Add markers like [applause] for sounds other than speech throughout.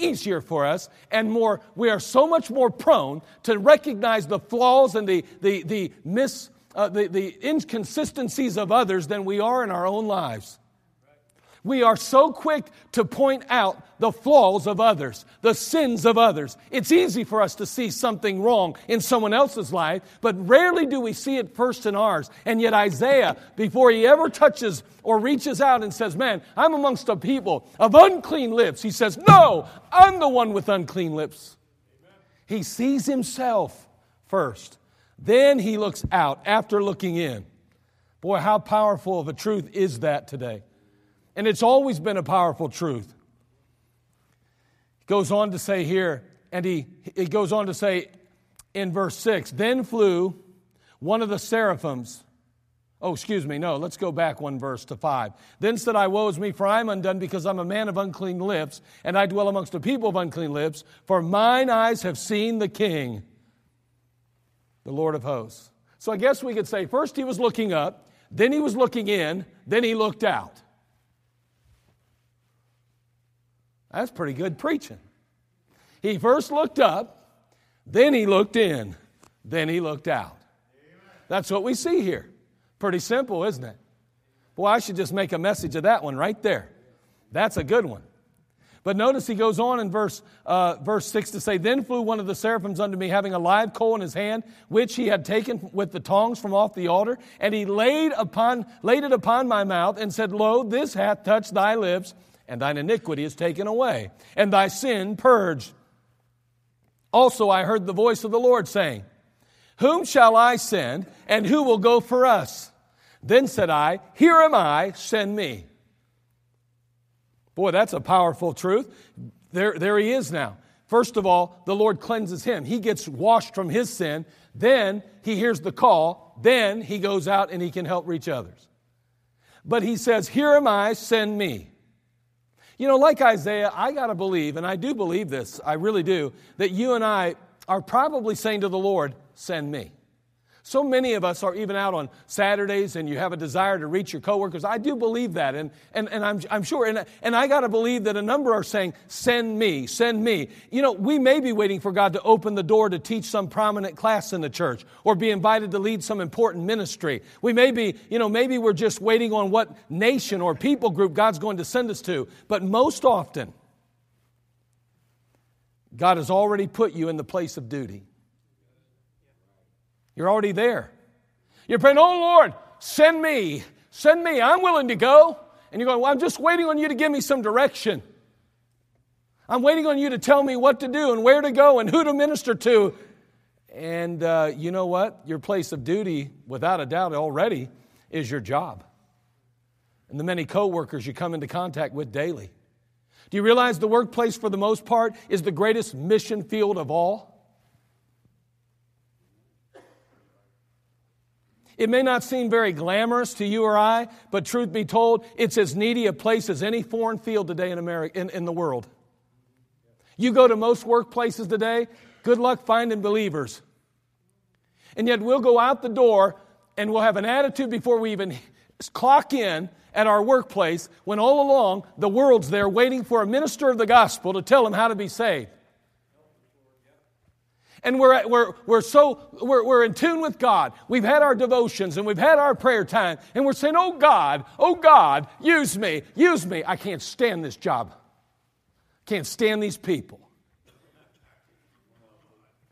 easier for us and more, we are so much more prone to recognize the flaws and the, the, the, mis, uh, the, the inconsistencies of others than we are in our own lives. We are so quick to point out the flaws of others, the sins of others. It's easy for us to see something wrong in someone else's life, but rarely do we see it first in ours. And yet, Isaiah, before he ever touches or reaches out and says, Man, I'm amongst a people of unclean lips, he says, No, I'm the one with unclean lips. He sees himself first. Then he looks out after looking in. Boy, how powerful of a truth is that today? And it's always been a powerful truth. He goes on to say here, and he, he goes on to say in verse 6 Then flew one of the seraphims. Oh, excuse me, no, let's go back one verse to 5. Then said I, Woe is me, for I am undone, because I'm a man of unclean lips, and I dwell amongst a people of unclean lips, for mine eyes have seen the King, the Lord of hosts. So I guess we could say first he was looking up, then he was looking in, then he looked out. That's pretty good preaching. He first looked up, then he looked in, then he looked out. That's what we see here. Pretty simple, isn't it? Boy, I should just make a message of that one right there. That's a good one. But notice he goes on in verse, uh, verse 6 to say, Then flew one of the seraphims unto me, having a live coal in his hand, which he had taken with the tongs from off the altar, and he laid, upon, laid it upon my mouth, and said, Lo, this hath touched thy lips, and thine iniquity is taken away, and thy sin purged. Also, I heard the voice of the Lord saying, Whom shall I send, and who will go for us? Then said I, Here am I, send me. Boy, that's a powerful truth. There, there he is now. First of all, the Lord cleanses him. He gets washed from his sin. Then he hears the call. Then he goes out and he can help reach others. But he says, Here am I, send me. You know, like Isaiah, I got to believe, and I do believe this, I really do, that you and I are probably saying to the Lord, send me. So many of us are even out on Saturdays and you have a desire to reach your coworkers. I do believe that, and, and, and I'm, I'm sure. And, and I got to believe that a number are saying, Send me, send me. You know, we may be waiting for God to open the door to teach some prominent class in the church or be invited to lead some important ministry. We may be, you know, maybe we're just waiting on what nation or people group God's going to send us to. But most often, God has already put you in the place of duty. You're already there. You're praying, Oh Lord, send me, send me. I'm willing to go. And you're going, Well, I'm just waiting on you to give me some direction. I'm waiting on you to tell me what to do and where to go and who to minister to. And uh, you know what? Your place of duty, without a doubt, already is your job and the many coworkers you come into contact with daily. Do you realize the workplace, for the most part, is the greatest mission field of all? It may not seem very glamorous to you or I, but truth be told, it's as needy a place as any foreign field today in, America, in, in the world. You go to most workplaces today, good luck finding believers. And yet we'll go out the door and we'll have an attitude before we even clock in at our workplace when all along the world's there waiting for a minister of the gospel to tell them how to be saved. And we're, we're, we're so, we're, we're in tune with God. We've had our devotions and we've had our prayer time. And we're saying, oh God, oh God, use me, use me. I can't stand this job. Can't stand these people.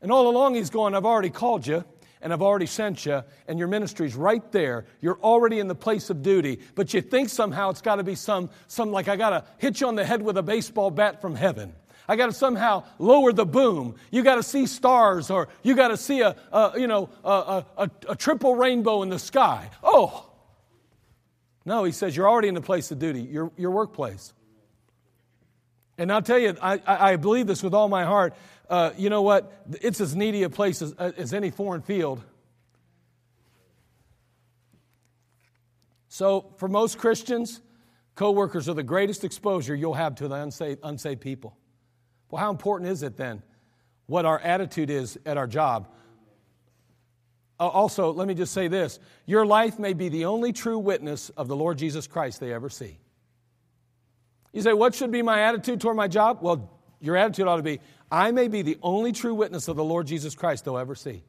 And all along he's going, I've already called you and I've already sent you, and your ministry's right there. You're already in the place of duty, but you think somehow it's got to be some, some like I got to hit you on the head with a baseball bat from heaven. I got to somehow lower the boom. You got to see stars, or you got to see a, a you know a, a, a triple rainbow in the sky. Oh, no, he says you're already in the place of duty, your your workplace. And I'll tell you, I, I believe this with all my heart. Uh, you know what? It's as needy a place as, as any foreign field. So, for most Christians, coworkers are the greatest exposure you'll have to the unsaved, unsaved people. Well, how important is it then what our attitude is at our job? Uh, also, let me just say this your life may be the only true witness of the Lord Jesus Christ they ever see. You say, What should be my attitude toward my job? Well, Your attitude ought to be I may be the only true witness of the Lord Jesus Christ they'll ever see.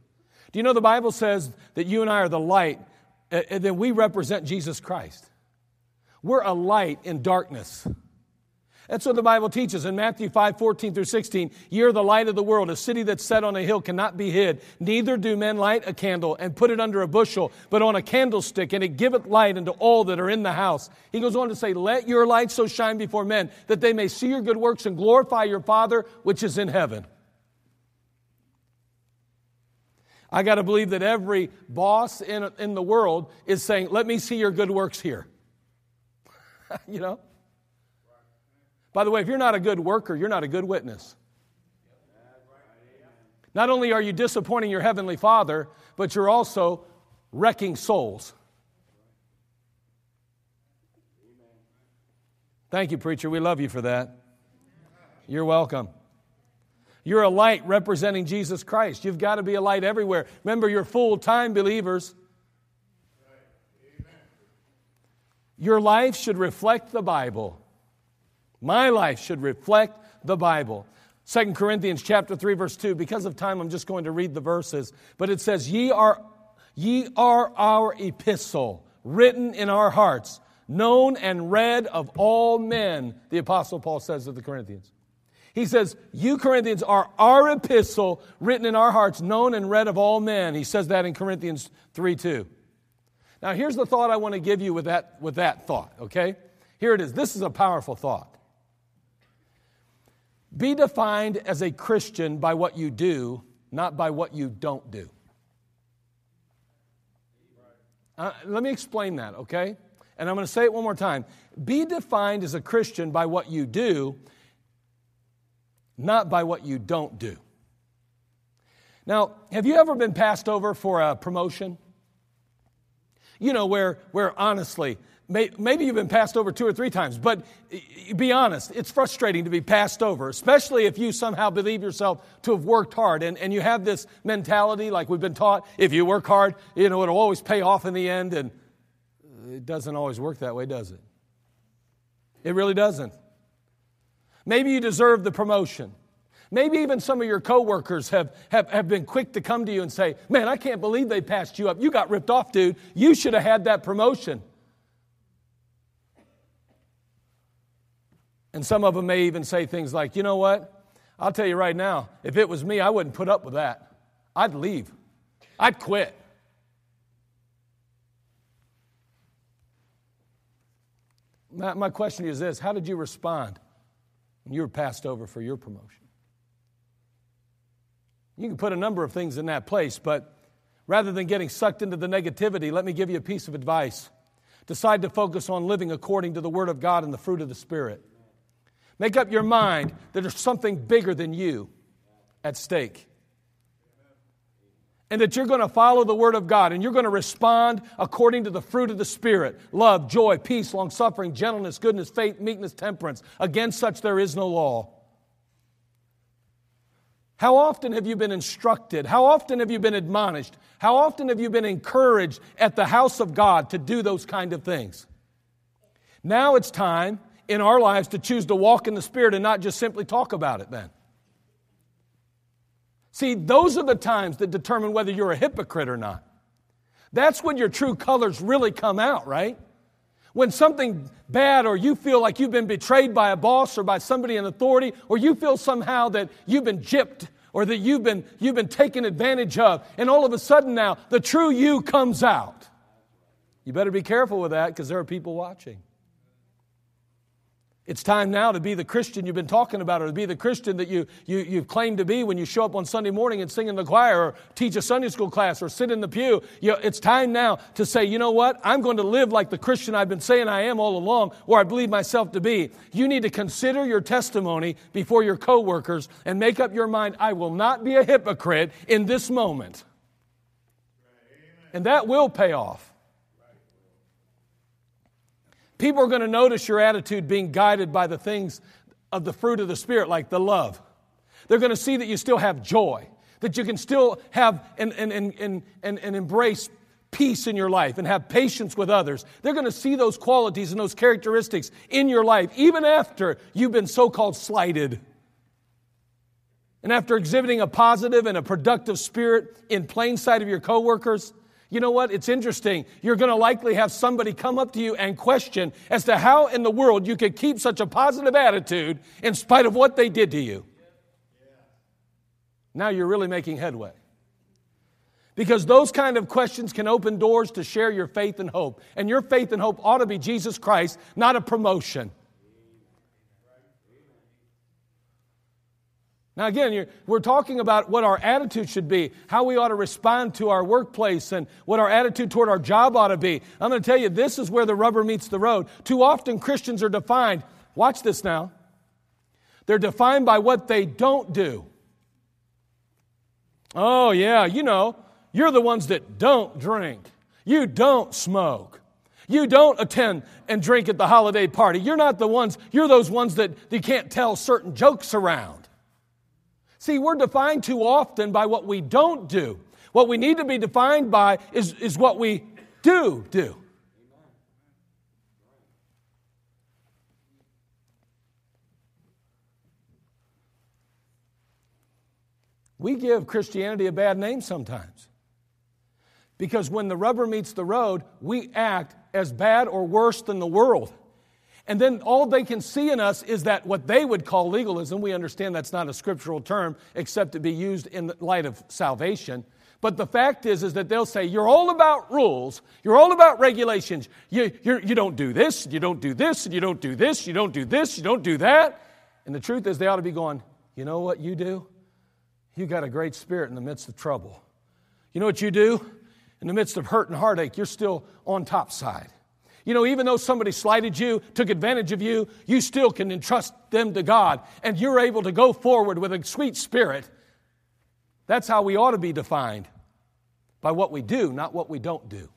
Do you know the Bible says that you and I are the light, uh, and that we represent Jesus Christ? We're a light in darkness. That's what the Bible teaches in Matthew 5 14 through 16. You're the light of the world. A city that's set on a hill cannot be hid. Neither do men light a candle and put it under a bushel, but on a candlestick, and it giveth light unto all that are in the house. He goes on to say, Let your light so shine before men that they may see your good works and glorify your Father which is in heaven. I got to believe that every boss in, in the world is saying, Let me see your good works here. [laughs] you know? By the way, if you're not a good worker, you're not a good witness. Not only are you disappointing your heavenly Father, but you're also wrecking souls. Thank you, preacher. We love you for that. You're welcome. You're a light representing Jesus Christ. You've got to be a light everywhere. Remember, you're full time believers. Your life should reflect the Bible. My life should reflect the Bible. 2 Corinthians chapter 3 verse 2 because of time I'm just going to read the verses. But it says ye are ye are our epistle written in our hearts known and read of all men the apostle Paul says to the Corinthians. He says you Corinthians are our epistle written in our hearts known and read of all men. He says that in Corinthians 3 2 now here's the thought I want to give you with that with that thought okay? Here it is. This is a powerful thought be defined as a Christian by what you do, not by what you don't do. Uh, let me explain that, okay? And I'm going to say it one more time. Be defined as a Christian by what you do, not by what you don't do. Now, have you ever been passed over for a promotion? You know, where, where honestly, Maybe you've been passed over two or three times, but be honest, it's frustrating to be passed over, especially if you somehow believe yourself to have worked hard and, and you have this mentality, like we've been taught, if you work hard, you know, it'll always pay off in the end. And it doesn't always work that way, does it? It really doesn't. Maybe you deserve the promotion. Maybe even some of your coworkers have, have, have been quick to come to you and say, Man, I can't believe they passed you up. You got ripped off, dude. You should have had that promotion. And some of them may even say things like, you know what? I'll tell you right now, if it was me, I wouldn't put up with that. I'd leave, I'd quit. My, my question is this How did you respond when you were passed over for your promotion? You can put a number of things in that place, but rather than getting sucked into the negativity, let me give you a piece of advice. Decide to focus on living according to the Word of God and the fruit of the Spirit. Make up your mind that there's something bigger than you at stake. And that you're going to follow the Word of God and you're going to respond according to the fruit of the Spirit love, joy, peace, long suffering, gentleness, goodness, faith, meekness, temperance. Against such there is no law. How often have you been instructed? How often have you been admonished? How often have you been encouraged at the house of God to do those kind of things? Now it's time in our lives to choose to walk in the Spirit and not just simply talk about it then. See, those are the times that determine whether you're a hypocrite or not. That's when your true colors really come out, right? When something bad or you feel like you've been betrayed by a boss or by somebody in authority, or you feel somehow that you've been gypped or that you've been, you've been taken advantage of, and all of a sudden now the true you comes out. You better be careful with that because there are people watching. It's time now to be the Christian you've been talking about, or to be the Christian that you, you, you claim to be when you show up on Sunday morning and sing in the choir, or teach a Sunday school class, or sit in the pew. You know, it's time now to say, you know what? I'm going to live like the Christian I've been saying I am all along, or I believe myself to be. You need to consider your testimony before your coworkers and make up your mind, I will not be a hypocrite in this moment. And that will pay off. People are going to notice your attitude being guided by the things of the fruit of the Spirit, like the love. They're going to see that you still have joy, that you can still have and, and, and, and, and embrace peace in your life and have patience with others. They're going to see those qualities and those characteristics in your life, even after you've been so called slighted. And after exhibiting a positive and a productive spirit in plain sight of your coworkers, you know what? It's interesting. You're going to likely have somebody come up to you and question as to how in the world you could keep such a positive attitude in spite of what they did to you. Now you're really making headway. Because those kind of questions can open doors to share your faith and hope. And your faith and hope ought to be Jesus Christ, not a promotion. Now, again, we're talking about what our attitude should be, how we ought to respond to our workplace, and what our attitude toward our job ought to be. I'm going to tell you, this is where the rubber meets the road. Too often, Christians are defined, watch this now, they're defined by what they don't do. Oh, yeah, you know, you're the ones that don't drink, you don't smoke. You don't attend and drink at the holiday party. You're not the ones, you're those ones that you can't tell certain jokes around. See, we're defined too often by what we don't do. What we need to be defined by is, is what we do do. We give Christianity a bad name sometimes. Because when the rubber meets the road, we act as bad or worse than the world. And then all they can see in us is that what they would call legalism, we understand that's not a scriptural term except to be used in the light of salvation. But the fact is, is that they'll say, you're all about rules, you're all about regulations. You, you're, you don't do this, you don't do this, you don't do this, you don't do this, you don't do that. And the truth is, they ought to be going, you know what you do? You got a great spirit in the midst of trouble. You know what you do? In the midst of hurt and heartache, you're still on top side. You know, even though somebody slighted you, took advantage of you, you still can entrust them to God, and you're able to go forward with a sweet spirit. That's how we ought to be defined by what we do, not what we don't do.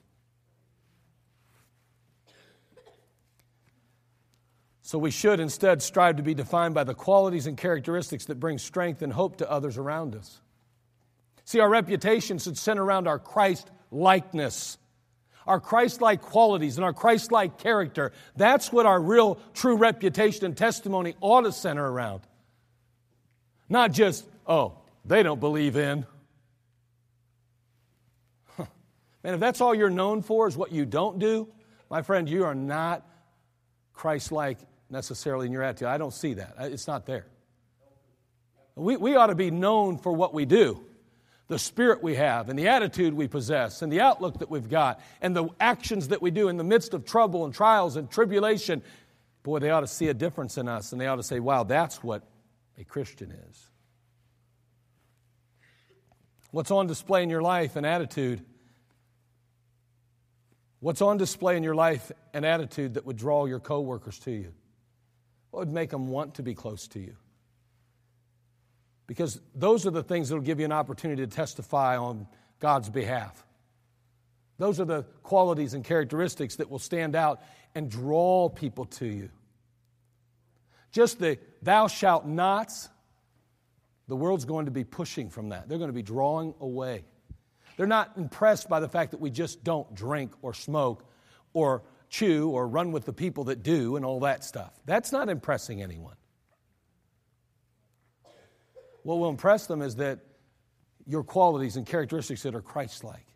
So we should instead strive to be defined by the qualities and characteristics that bring strength and hope to others around us. See, our reputation should center around our Christ likeness our Christ like qualities and our Christ like character. That's what our real, true reputation and testimony ought to center around. Not just, oh, they don't believe in. Huh. Man, if that's all you're known for is what you don't do, my friend, you are not Christ like necessarily in your attitude. I don't see that. It's not there. We, we ought to be known for what we do the spirit we have and the attitude we possess and the outlook that we've got and the actions that we do in the midst of trouble and trials and tribulation, boy, they ought to see a difference in us and they ought to say, wow, that's what a Christian is. What's on display in your life and attitude? What's on display in your life and attitude that would draw your coworkers to you? What would make them want to be close to you? Because those are the things that will give you an opportunity to testify on God's behalf. Those are the qualities and characteristics that will stand out and draw people to you. Just the thou shalt nots, the world's going to be pushing from that. They're going to be drawing away. They're not impressed by the fact that we just don't drink or smoke or chew or run with the people that do and all that stuff. That's not impressing anyone what will impress them is that your qualities and characteristics that are Christ like.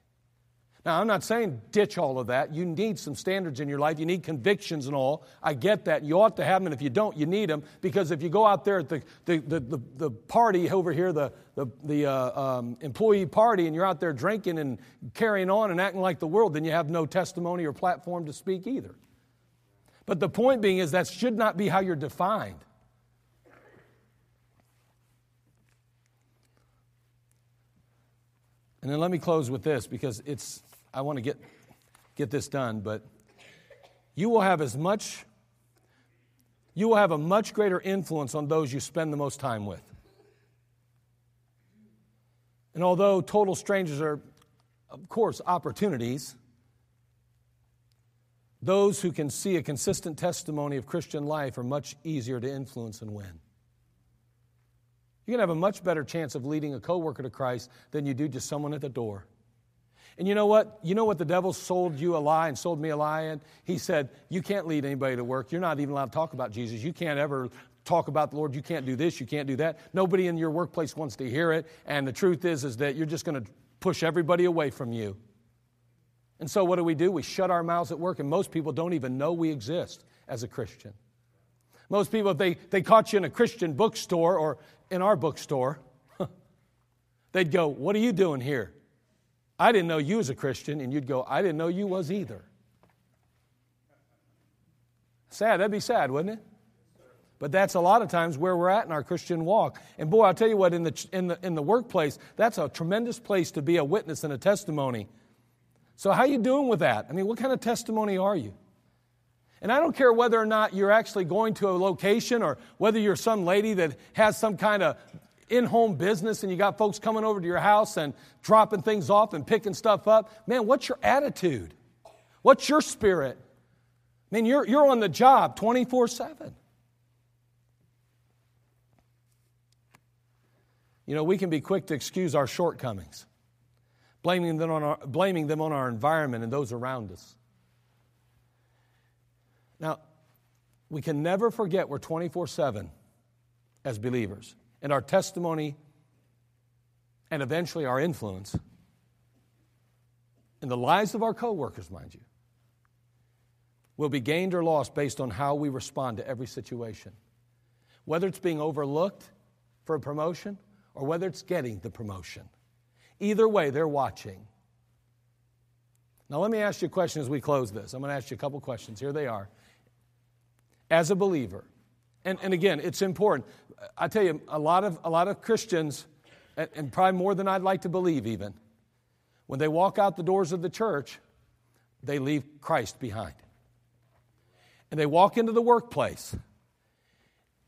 Now, I'm not saying ditch all of that. You need some standards in your life. You need convictions and all. I get that. You ought to have them, and if you don't, you need them. Because if you go out there at the, the, the, the, the party over here, the, the, the uh, um, employee party, and you're out there drinking and carrying on and acting like the world, then you have no testimony or platform to speak either. But the point being is that should not be how you're defined. And then let me close with this because it's I want to get get this done, but you will have as much you will have a much greater influence on those you spend the most time with. And although total strangers are of course opportunities, those who can see a consistent testimony of Christian life are much easier to influence and win. You're going to have a much better chance of leading a coworker to Christ than you do just someone at the door. And you know what? You know what the devil sold you a lie and sold me a lie in? He said, You can't lead anybody to work. You're not even allowed to talk about Jesus. You can't ever talk about the Lord. You can't do this, you can't do that. Nobody in your workplace wants to hear it. And the truth is, is that you're just going to push everybody away from you. And so what do we do? We shut our mouths at work, and most people don't even know we exist as a Christian. Most people, if they, they caught you in a Christian bookstore or in our bookstore, [laughs] they'd go, What are you doing here? I didn't know you was a Christian. And you'd go, I didn't know you was either. Sad. That'd be sad, wouldn't it? But that's a lot of times where we're at in our Christian walk. And boy, I'll tell you what, in the, in the, in the workplace, that's a tremendous place to be a witness and a testimony. So how you doing with that? I mean, what kind of testimony are you? And I don't care whether or not you're actually going to a location or whether you're some lady that has some kind of in home business and you got folks coming over to your house and dropping things off and picking stuff up. Man, what's your attitude? What's your spirit? I mean, you're, you're on the job 24 7. You know, we can be quick to excuse our shortcomings, blaming them on our, blaming them on our environment and those around us. Now, we can never forget we're 24 7 as believers, and our testimony and eventually our influence in the lives of our coworkers, mind you, will be gained or lost based on how we respond to every situation. Whether it's being overlooked for a promotion or whether it's getting the promotion. Either way, they're watching. Now, let me ask you a question as we close this. I'm going to ask you a couple questions. Here they are. As a believer, and, and again, it's important. I tell you, a lot of, a lot of Christians, and, and probably more than I'd like to believe even, when they walk out the doors of the church, they leave Christ behind. And they walk into the workplace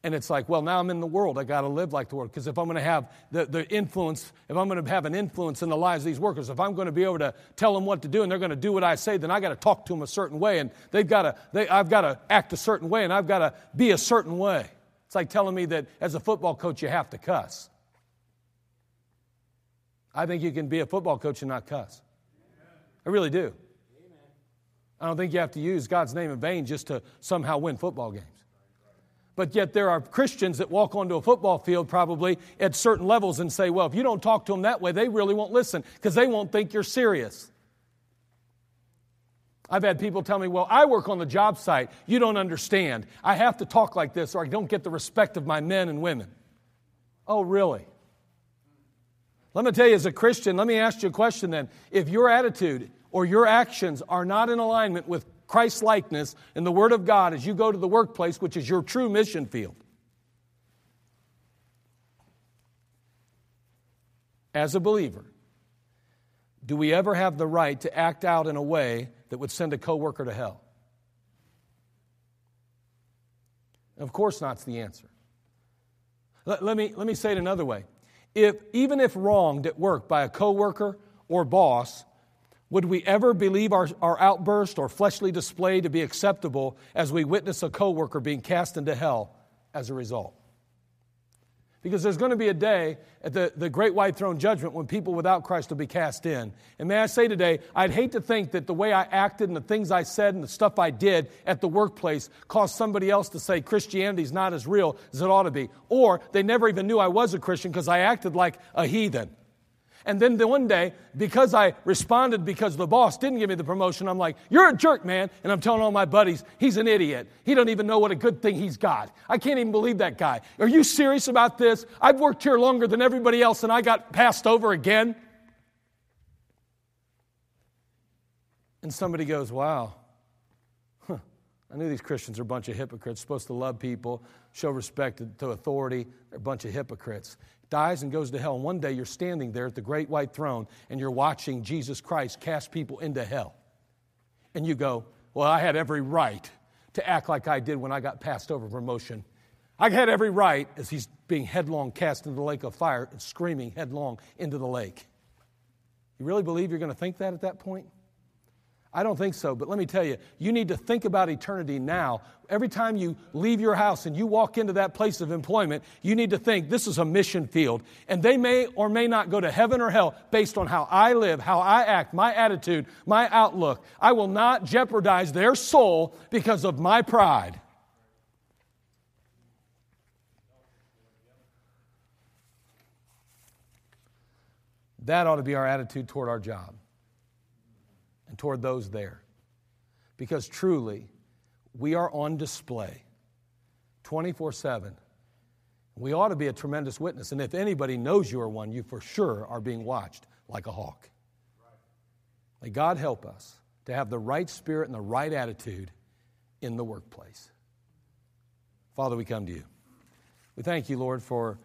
and it's like, well, now I'm in the world. I got to live like the world. Because if I'm going to have the, the influence, if I'm going to have an influence in the lives of these workers, if I'm going to be able to tell them what to do and they're going to do what I say, then I got to talk to them a certain way. And they've got to, they, I've got to act a certain way and I've got to be a certain way. It's like telling me that as a football coach, you have to cuss. I think you can be a football coach and not cuss. I really do. I don't think you have to use God's name in vain just to somehow win football games. But yet, there are Christians that walk onto a football field probably at certain levels and say, well, if you don't talk to them that way, they really won't listen because they won't think you're serious. I've had people tell me, well, I work on the job site. You don't understand. I have to talk like this or I don't get the respect of my men and women. Oh, really? Let me tell you, as a Christian, let me ask you a question then. If your attitude or your actions are not in alignment with Christ likeness in the Word of God as you go to the workplace, which is your true mission field. As a believer, do we ever have the right to act out in a way that would send a coworker to hell? Of course not's the answer. Let, let, me, let me say it another way. If, even if wronged at work by a coworker or boss, would we ever believe our, our outburst or fleshly display to be acceptable as we witness a coworker being cast into hell as a result? Because there's going to be a day at the, the great white throne judgment when people without Christ will be cast in. And may I say today, I'd hate to think that the way I acted and the things I said and the stuff I did at the workplace caused somebody else to say Christianity's not as real as it ought to be. Or they never even knew I was a Christian because I acted like a heathen. And then the one day, because I responded because the boss didn't give me the promotion, I'm like, You're a jerk, man. And I'm telling all my buddies, He's an idiot. He don't even know what a good thing he's got. I can't even believe that guy. Are you serious about this? I've worked here longer than everybody else and I got passed over again. And somebody goes, Wow. I knew these Christians are a bunch of hypocrites, supposed to love people, show respect to authority. They're a bunch of hypocrites dies and goes to hell. And one day you're standing there at the great white throne and you're watching Jesus Christ cast people into hell. And you go, Well, I had every right to act like I did when I got passed over for promotion. I had every right as he's being headlong cast into the lake of fire and screaming headlong into the lake. You really believe you're going to think that at that point? I don't think so, but let me tell you, you need to think about eternity now. Every time you leave your house and you walk into that place of employment, you need to think this is a mission field. And they may or may not go to heaven or hell based on how I live, how I act, my attitude, my outlook. I will not jeopardize their soul because of my pride. That ought to be our attitude toward our job toward those there. Because truly, we are on display 24 7. We ought to be a tremendous witness. And if anybody knows you are one, you for sure are being watched like a hawk. May God help us to have the right spirit and the right attitude in the workplace. Father, we come to you. We thank you, Lord, for